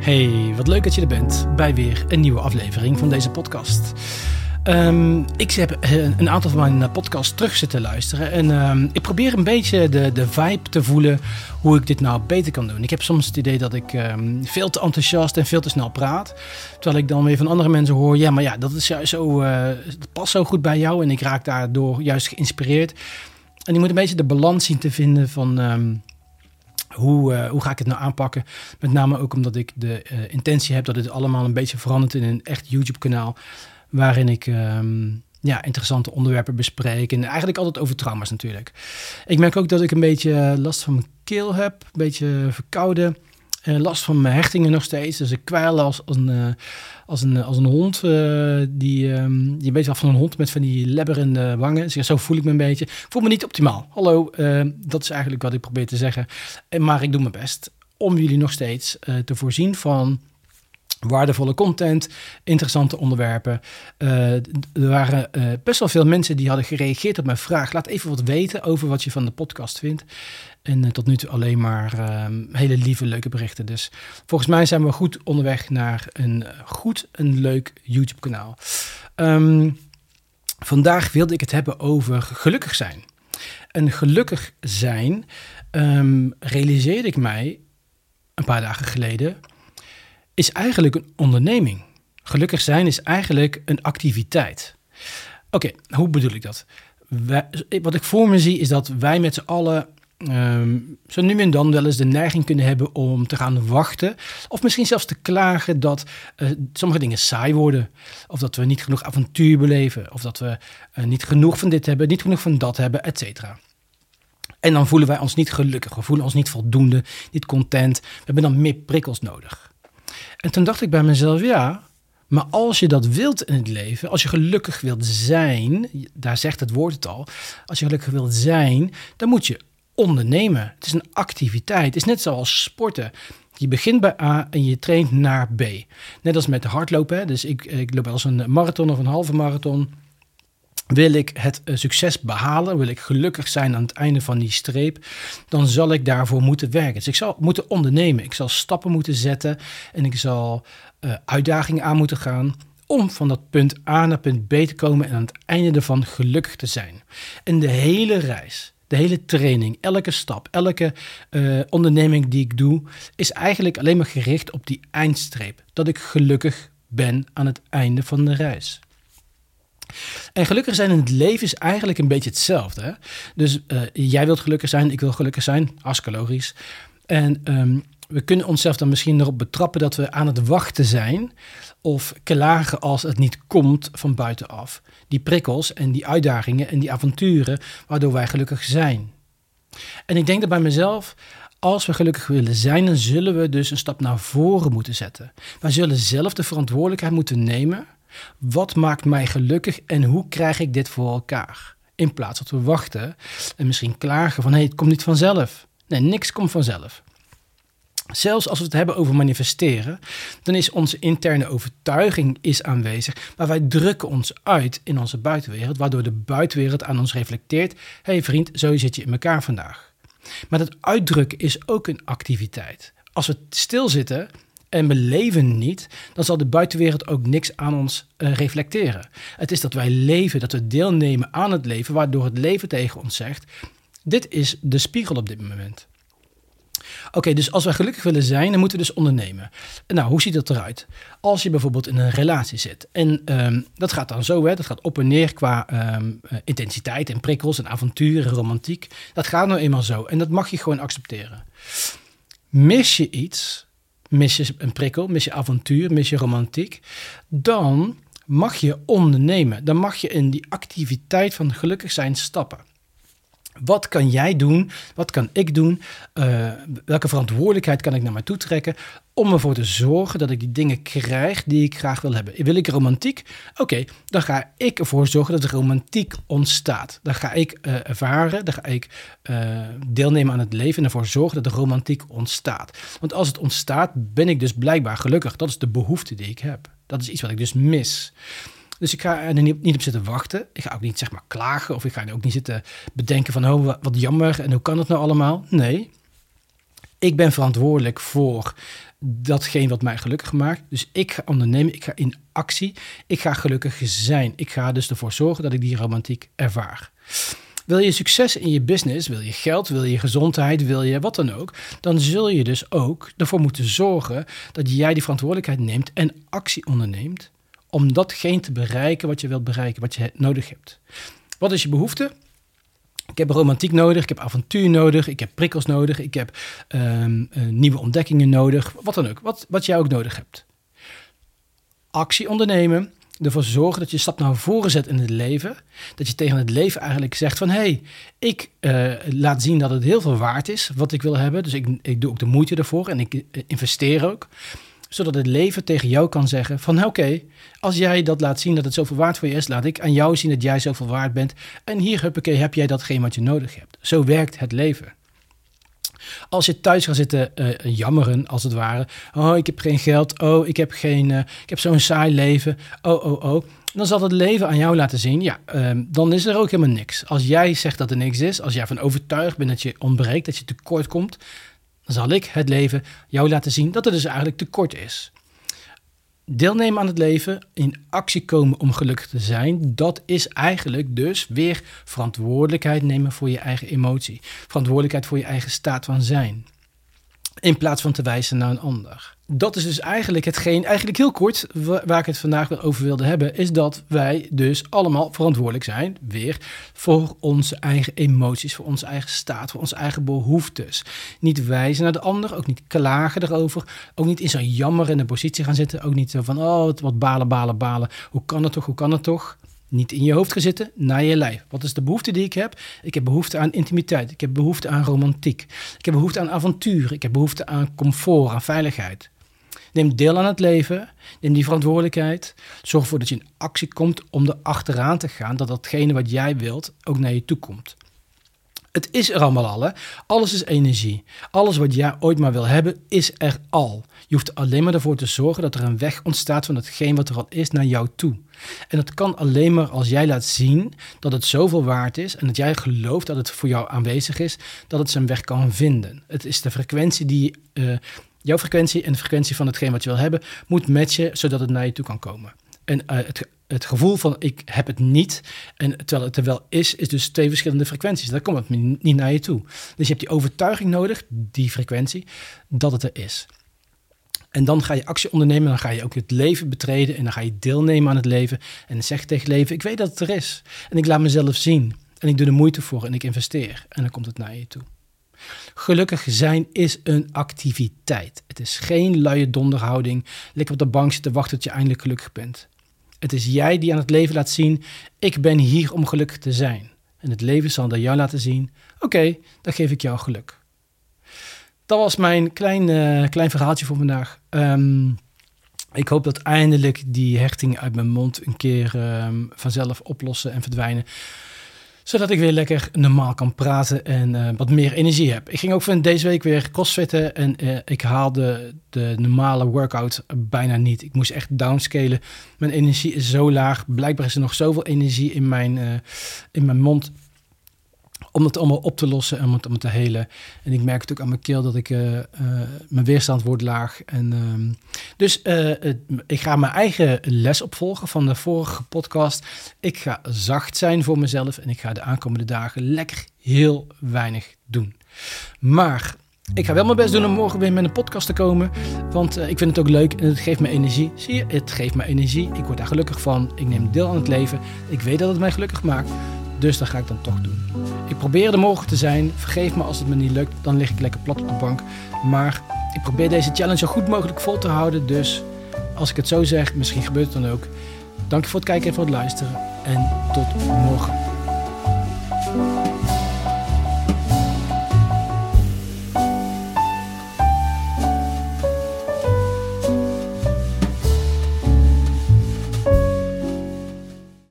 Hey, wat leuk dat je er bent bij weer een nieuwe aflevering van deze podcast. Ehm, ik heb eh, een aantal van mijn podcasts terug zitten luisteren. En um, ik probeer een beetje de, de vibe te voelen hoe ik dit nou beter kan doen. Ik heb soms het idee dat ik um, veel te enthousiast en veel te snel praat. Terwijl ik dan weer van andere mensen hoor: ja, maar ja, dat, is zo, uh, dat past zo goed bij jou. En ik raak daardoor juist geïnspireerd. En ik moet een beetje de balans zien te vinden van hoe, uh, hoe ga ik het nou aanpakken? Met name ook omdat ik de uh, intentie heb dat het allemaal een beetje verandert in een echt YouTube-kanaal. Waarin ik um, ja, interessante onderwerpen bespreek. En eigenlijk altijd over trauma's natuurlijk. Ik merk ook dat ik een beetje last van mijn keel heb. Een beetje verkouden. Uh, last van mijn hechtingen nog steeds. Dus ik kwijl als, een, als, een, als een hond. die, je weet wel van een hond met van die lebberende wangen. Dus zo voel ik me een beetje. Voel me niet optimaal. Hallo, dat is eigenlijk wat ik probeer te zeggen. Maar ik doe mijn best om jullie nog steeds te voorzien van waardevolle content, interessante onderwerpen. Uh, er waren uh, best wel veel mensen die hadden gereageerd op mijn vraag. Laat even wat weten over wat je van de podcast vindt. En uh, tot nu toe alleen maar ehm, hele lieve, leuke berichten. Dus volgens mij zijn we goed onderweg naar een goed, een leuk YouTube-kanaal. Um, vandaag wilde ik het hebben over gelukkig zijn. En gelukkig zijn um, realiseerde ik mij een paar dagen geleden is eigenlijk een onderneming. Gelukkig zijn is eigenlijk een activiteit. Oké, hoe bedoel ik dat? Wat ik voor me zie is dat wij met z'n allen um, zo nu en dan wel eens de neiging kunnen hebben om te gaan wachten. Of misschien zelfs te klagen dat uh, sommige dingen saai worden. Of dat we niet genoeg avontuur beleven. Of dat we uh, niet genoeg van dit hebben, niet genoeg van dat hebben, et cetera. En dan voelen wij ons niet gelukkig. We voelen ons niet voldoende, niet content. We hebben dan meer prikkels nodig. En toen dacht ik bij mezelf, ja, maar als je dat wilt in het leven, als je gelukkig wilt zijn, daar zegt het woord het al, als je gelukkig wilt zijn, dan moet je ondernemen. Het is een activiteit. Het is net zoals sporten. Je begint bij A en je traint naar B. Net als met hardlopen. Dus ik, ik loop als een marathon of een halve marathon. Wil ik het succes behalen, wil ik gelukkig zijn aan het einde van die streep, dan zal ik daarvoor moeten werken. Dus ik zal moeten ondernemen, ik zal stappen moeten zetten en ik zal uh, uitdagingen aan moeten gaan om van dat punt A naar punt B te komen en aan het einde ervan gelukkig te zijn. En de hele reis, de hele training, elke stap, elke uh, onderneming die ik doe, is eigenlijk alleen maar gericht op die eindstreep. Dat ik gelukkig ben aan het einde van de reis. En gelukkig zijn in het leven is eigenlijk een beetje hetzelfde. Hè? Dus uh, jij wilt gelukkig zijn, ik wil gelukkig zijn, hartstikke logisch. En um, we kunnen onszelf dan misschien erop betrappen dat we aan het wachten zijn of klagen als het niet komt van buitenaf. Die prikkels en die uitdagingen en die avonturen waardoor wij gelukkig zijn. En ik denk dat bij mezelf, als we gelukkig willen zijn, dan zullen we dus een stap naar voren moeten zetten. Wij zullen zelf de verantwoordelijkheid moeten nemen wat maakt mij gelukkig en hoe krijg ik dit voor elkaar? In plaats dat we wachten en misschien klagen van hé, hey, het komt niet vanzelf. Nee, niks komt vanzelf. Zelfs als we het hebben over manifesteren, dan is onze interne overtuiging is aanwezig, maar wij drukken ons uit in onze buitenwereld, waardoor de buitenwereld aan ons reflecteert: hé hey vriend, zo zit je in elkaar vandaag. Maar dat uitdrukken is ook een activiteit. Als we stilzitten, en we leven niet, dan zal de buitenwereld ook niks aan ons uh, reflecteren. Het is dat wij leven, dat we deelnemen aan het leven, waardoor het leven tegen ons zegt: dit is de spiegel op dit moment. Oké, dus als wij gelukkig willen zijn, dan moeten we dus ondernemen. Nou, hoe ziet dat eruit? Als je bijvoorbeeld in een relatie zit. En um, dat gaat dan zo, hè, dat gaat op en neer qua um, intensiteit en prikkels en avonturen, romantiek. Dat gaat nou eenmaal zo. En dat mag je gewoon accepteren. Mis je iets, mis je een prikkel, mis je avontuur, mis je romantiek, dan mag je ondernemen. Dan mag je in die activiteit van gelukkig zijn stappen. Wat kan jij doen? Wat kan ik doen? Uh, welke verantwoordelijkheid kan ik naar mij toe trekken om ervoor te zorgen dat ik die dingen krijg die ik graag wil hebben? Wil ik romantiek? Oké, dan ga ik ervoor zorgen dat er romantiek ontstaat. Dan ga ik uh, ervaren, dan ga ik uh, deelnemen aan het leven en ervoor zorgen dat er romantiek ontstaat. Want als het ontstaat, ben ik dus blijkbaar gelukkig. Dat is de behoefte die ik heb. Dat is iets wat ik dus mis. Dus ik ga er niet, op zitten wachten. Ik ga ook niet zeg maar klagen of ik ga er ook niet zitten bedenken van oh, wat jammer en hoe kan het nou allemaal. Nee, Ik ben verantwoordelijk voor datgene wat mij gelukkig maakt. Dus ik ga ondernemen, ik ga in actie, ik ga gelukkig zijn. Ik ga dus ervoor zorgen dat ik die romantiek ervaar. Wil je succes in je business, wil je geld, wil je gezondheid, wil je wat dan ook, dan zul je dus ook ervoor moeten zorgen dat jij die verantwoordelijkheid neemt en actie onderneemt om datgene te bereiken wat je wilt bereiken, wat je nodig hebt. Wat is je behoefte? Ik heb romantiek nodig, ik heb avontuur nodig, ik heb prikkels nodig, ik heb um, uh, nieuwe ontdekkingen nodig, wat dan ook, wat, wat jij ook nodig hebt. Actie ondernemen, ervoor zorgen dat je stap naar voren zet in het leven. Dat je tegen het leven eigenlijk zegt van... hé, hey, ik uh, laat zien dat het heel veel waard is wat ik wil hebben. Dus ik, ik doe ook de moeite ervoor en ik uh, investeer ook. Zodat het leven tegen jou kan zeggen van... oké, als jij dat laat zien dat het zoveel waard voor je is... laat ik aan jou zien dat jij zoveel waard bent. En hier, huppakee, heb jij datgene wat je nodig hebt. Zo werkt het leven. Als je thuis gaat zitten uh, jammeren, als het ware. Oh, ik heb geen geld. Oh, ik heb, geen, uh, ik heb zo'n saai leven. Oh, oh, oh. Dan zal het leven aan jou laten zien. Ja, um, dan is er ook helemaal niks. Als jij zegt dat er niks is, als jij van overtuigd bent dat je ontbreekt, dat je tekort komt, dan zal ik het leven jou laten zien dat er dus eigenlijk tekort is deelnemen aan het leven, in actie komen om gelukkig te zijn, dat is eigenlijk dus weer verantwoordelijkheid nemen voor je eigen emotie. Verantwoordelijkheid voor je eigen staat van zijn. In plaats van te wijzen naar een ander dat is dus eigenlijk hetgeen, eigenlijk heel kort, waar ik het vandaag over wilde hebben, is dat wij dus allemaal verantwoordelijk zijn, weer, voor onze eigen emoties, voor onze eigen staat, voor onze eigen behoeftes. Niet wijzen naar de ander, ook niet klagen erover, ook niet in zo'n jammerende positie gaan zitten, ook niet zo van, oh, wat balen, balen, balen, hoe kan het toch, hoe kan het toch? Niet in je hoofd gaan zitten, naar je lijf. Wat is de behoefte die ik heb? Ik heb behoefte aan intimiteit. Ik heb behoefte aan romantiek. Ik heb behoefte aan avontuur. Ik heb behoefte aan comfort, aan veiligheid. Neem deel aan het leven. Neem die verantwoordelijkheid. Zorg ervoor dat je in actie komt om er achteraan te gaan dat datgene wat jij wilt ook naar je toe komt. Het is er allemaal al. Alles is energie. Alles wat jij ooit maar wil hebben, is er al. Je hoeft alleen maar ervoor te zorgen dat er een weg ontstaat van hetgeen wat er al is naar jou toe. En dat kan alleen maar als jij laat zien dat het zoveel waard is en dat jij gelooft dat het voor jou aanwezig is, dat het zijn weg kan vinden. Het is de frequentie die uh, jouw frequentie en de frequentie van hetgeen wat je wil hebben, moet matchen zodat het naar je toe kan komen. En uh, het, het gevoel van ik heb het niet, en terwijl het er wel is, is dus twee verschillende frequenties. Dan komt het niet naar je toe. Dus je hebt die overtuiging nodig, die frequentie, dat het er is. En dan ga je actie ondernemen, dan ga je ook het leven betreden en dan ga je deelnemen aan het leven. En zeg tegen het leven, ik weet dat het er is. En ik laat mezelf zien. En ik doe de moeite voor en ik investeer. En dan komt het naar je toe. Gelukkig zijn is een activiteit. Het is geen luie donderhouding, lekker op de bank zitten wachten tot je eindelijk gelukkig bent. Het is jij die aan het leven laat zien, ik ben hier om gelukkig te zijn. En het leven zal dat jou laten zien, oké, dan geef ik jou geluk. Dat was mijn klein, uh, klein verhaaltje voor vandaag. Um, ik hoop dat eindelijk die hechting uit mijn mond een keer um, vanzelf oplossen en verdwijnen zodat ik weer lekker normaal kan praten en uh, wat meer energie heb. Ik ging ook van deze week weer crossfitten en uh, ik haalde de normale workout bijna niet. Ik moest echt downscalen. Mijn energie is zo laag. Blijkbaar is er nog zoveel energie in mijn, uh, in mijn mond om het allemaal op te lossen en om het, te helen. En ik merk het ook aan mijn keel dat ik uh, uh, mijn weerstand wordt laag. En, uh, dus het, ik ga mijn eigen les opvolgen van de vorige podcast. Ik ga zacht zijn voor mezelf en ik ga de aankomende dagen lekker heel weinig doen. Maar ik ga wel mijn best doen om morgen weer met een podcast te komen. Want ik vind het ook leuk en het geeft me energie. Zie je, het geeft me energie. Ik word daar gelukkig van. Ik neem deel aan het leven. Ik weet dat het mij gelukkig maakt. Dus dat ga ik dan toch doen. Ik probeer er morgen te zijn. Vergeef me als het me niet lukt. Dan lig ik lekker plat op de bank. Maar ik probeer deze challenge zo goed mogelijk vol te houden. Dus als ik het zo zeg, misschien gebeurt het dan ook. Dank je voor het kijken en voor het luisteren. En tot morgen.